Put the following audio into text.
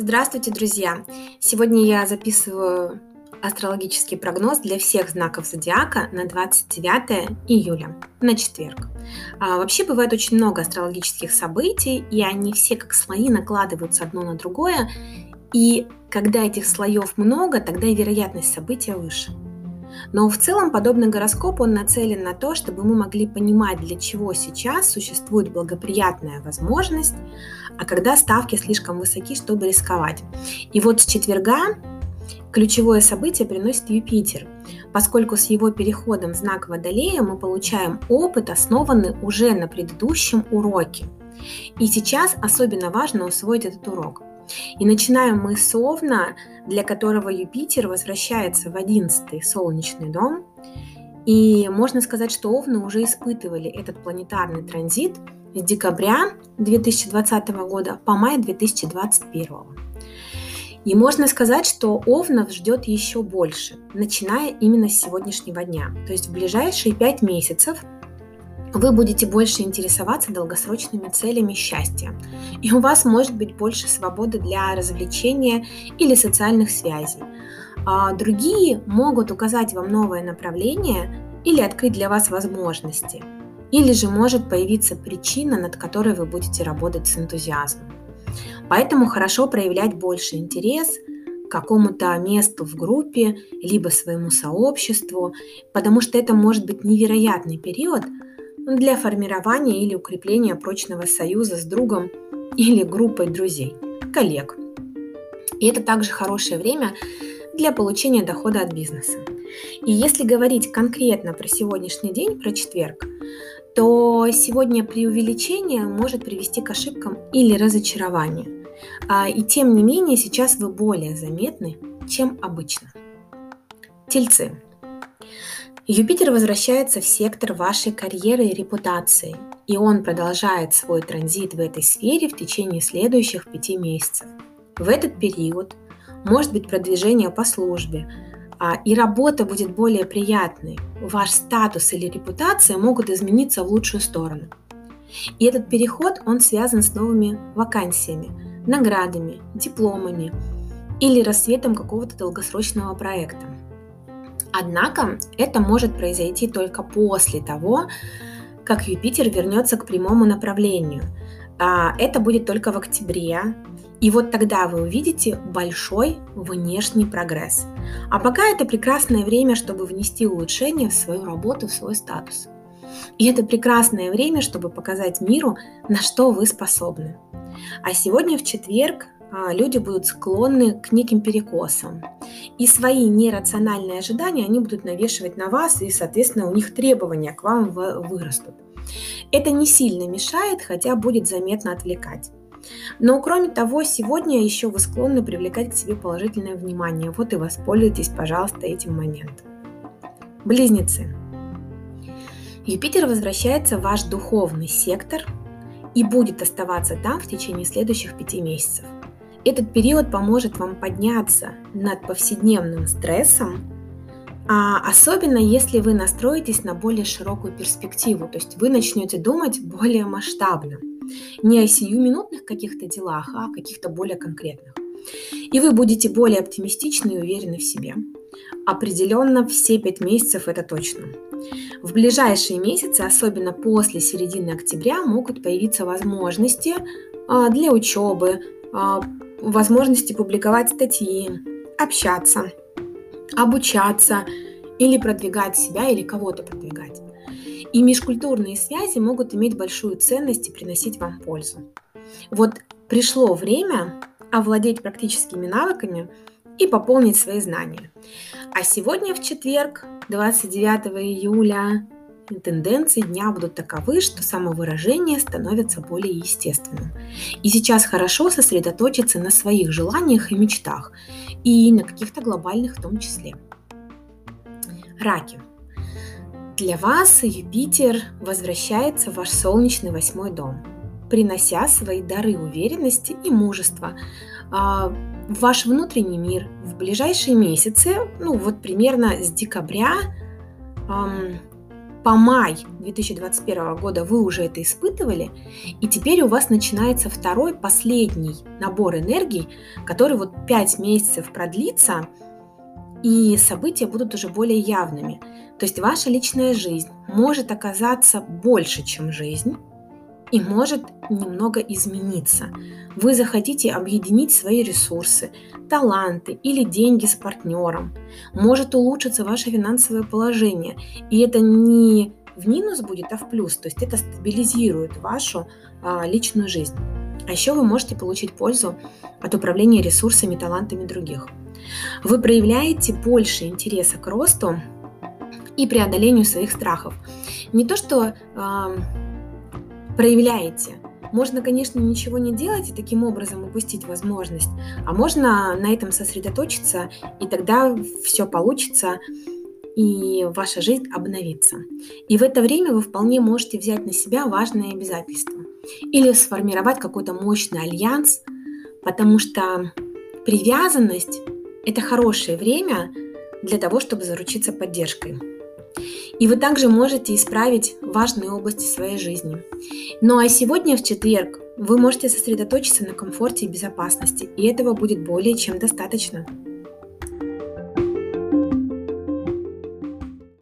Здравствуйте, друзья! Сегодня я записываю астрологический прогноз для всех знаков зодиака на 29 июля, на четверг. А, вообще бывает очень много астрологических событий, и они все как слои накладываются одно на другое, и когда этих слоев много, тогда и вероятность события выше. Но в целом подобный гороскоп, он нацелен на то, чтобы мы могли понимать, для чего сейчас существует благоприятная возможность, а когда ставки слишком высоки, чтобы рисковать. И вот с четверга ключевое событие приносит Юпитер, поскольку с его переходом в знак Водолея мы получаем опыт, основанный уже на предыдущем уроке. И сейчас особенно важно усвоить этот урок. И начинаем мы с Овна, для которого Юпитер возвращается в 11 солнечный дом. И можно сказать, что Овны уже испытывали этот планетарный транзит с декабря 2020 года по май 2021. И можно сказать, что Овнов ждет еще больше, начиная именно с сегодняшнего дня. То есть в ближайшие пять месяцев – вы будете больше интересоваться долгосрочными целями счастья, и у вас может быть больше свободы для развлечения или социальных связей. А другие могут указать вам новое направление или открыть для вас возможности, или же может появиться причина, над которой вы будете работать с энтузиазмом. Поэтому хорошо проявлять больше интерес к какому-то месту в группе, либо своему сообществу, потому что это может быть невероятный период – для формирования или укрепления прочного союза с другом или группой друзей, коллег. И это также хорошее время для получения дохода от бизнеса. И если говорить конкретно про сегодняшний день, про четверг, то сегодня преувеличение может привести к ошибкам или разочарованию. А, и тем не менее сейчас вы более заметны, чем обычно. Тельцы. Юпитер возвращается в сектор вашей карьеры и репутации, и он продолжает свой транзит в этой сфере в течение следующих пяти месяцев. В этот период может быть продвижение по службе, а, и работа будет более приятной. Ваш статус или репутация могут измениться в лучшую сторону. И этот переход, он связан с новыми вакансиями, наградами, дипломами или рассветом какого-то долгосрочного проекта. Однако это может произойти только после того, как Юпитер вернется к прямому направлению. А, это будет только в октябре. И вот тогда вы увидите большой внешний прогресс. А пока это прекрасное время, чтобы внести улучшение в свою работу, в свой статус. И это прекрасное время, чтобы показать миру, на что вы способны. А сегодня в четверг люди будут склонны к неким перекосам. И свои нерациональные ожидания они будут навешивать на вас, и, соответственно, у них требования к вам вырастут. Это не сильно мешает, хотя будет заметно отвлекать. Но кроме того, сегодня еще вы склонны привлекать к себе положительное внимание. Вот и воспользуйтесь, пожалуйста, этим моментом. Близнецы. Юпитер возвращается в ваш духовный сектор и будет оставаться там в течение следующих пяти месяцев. Этот период поможет вам подняться над повседневным стрессом, а особенно если вы настроитесь на более широкую перспективу, то есть вы начнете думать более масштабно, не о сиюминутных каких-то делах, а о каких-то более конкретных. И вы будете более оптимистичны и уверены в себе. Определенно все пять месяцев это точно. В ближайшие месяцы, особенно после середины октября, могут появиться возможности а, для учебы, а, возможности публиковать статьи, общаться, обучаться или продвигать себя или кого-то продвигать. И межкультурные связи могут иметь большую ценность и приносить вам пользу. Вот пришло время овладеть практическими навыками и пополнить свои знания. А сегодня в четверг, 29 июля, тенденции дня будут таковы, что самовыражение становится более естественным. И сейчас хорошо сосредоточиться на своих желаниях и мечтах, и на каких-то глобальных в том числе. Раки. Для вас Юпитер возвращается в ваш солнечный восьмой дом, принося свои дары уверенности и мужества а, в ваш внутренний мир в ближайшие месяцы, ну вот примерно с декабря по май 2021 года вы уже это испытывали, и теперь у вас начинается второй, последний набор энергий, который вот 5 месяцев продлится, и события будут уже более явными. То есть ваша личная жизнь может оказаться больше, чем жизнь, и может немного измениться. Вы захотите объединить свои ресурсы, таланты или деньги с партнером. Может улучшиться ваше финансовое положение. И это не в минус будет, а в плюс. То есть это стабилизирует вашу а, личную жизнь. А еще вы можете получить пользу от управления ресурсами, талантами других. Вы проявляете больше интереса к росту и преодолению своих страхов. Не то, что э, проявляете. Можно, конечно, ничего не делать и таким образом упустить возможность, а можно на этом сосредоточиться, и тогда все получится, и ваша жизнь обновится. И в это время вы вполне можете взять на себя важные обязательства или сформировать какой-то мощный альянс, потому что привязанность – это хорошее время для того, чтобы заручиться поддержкой. И вы также можете исправить важные области своей жизни. Ну а сегодня в четверг вы можете сосредоточиться на комфорте и безопасности, и этого будет более чем достаточно.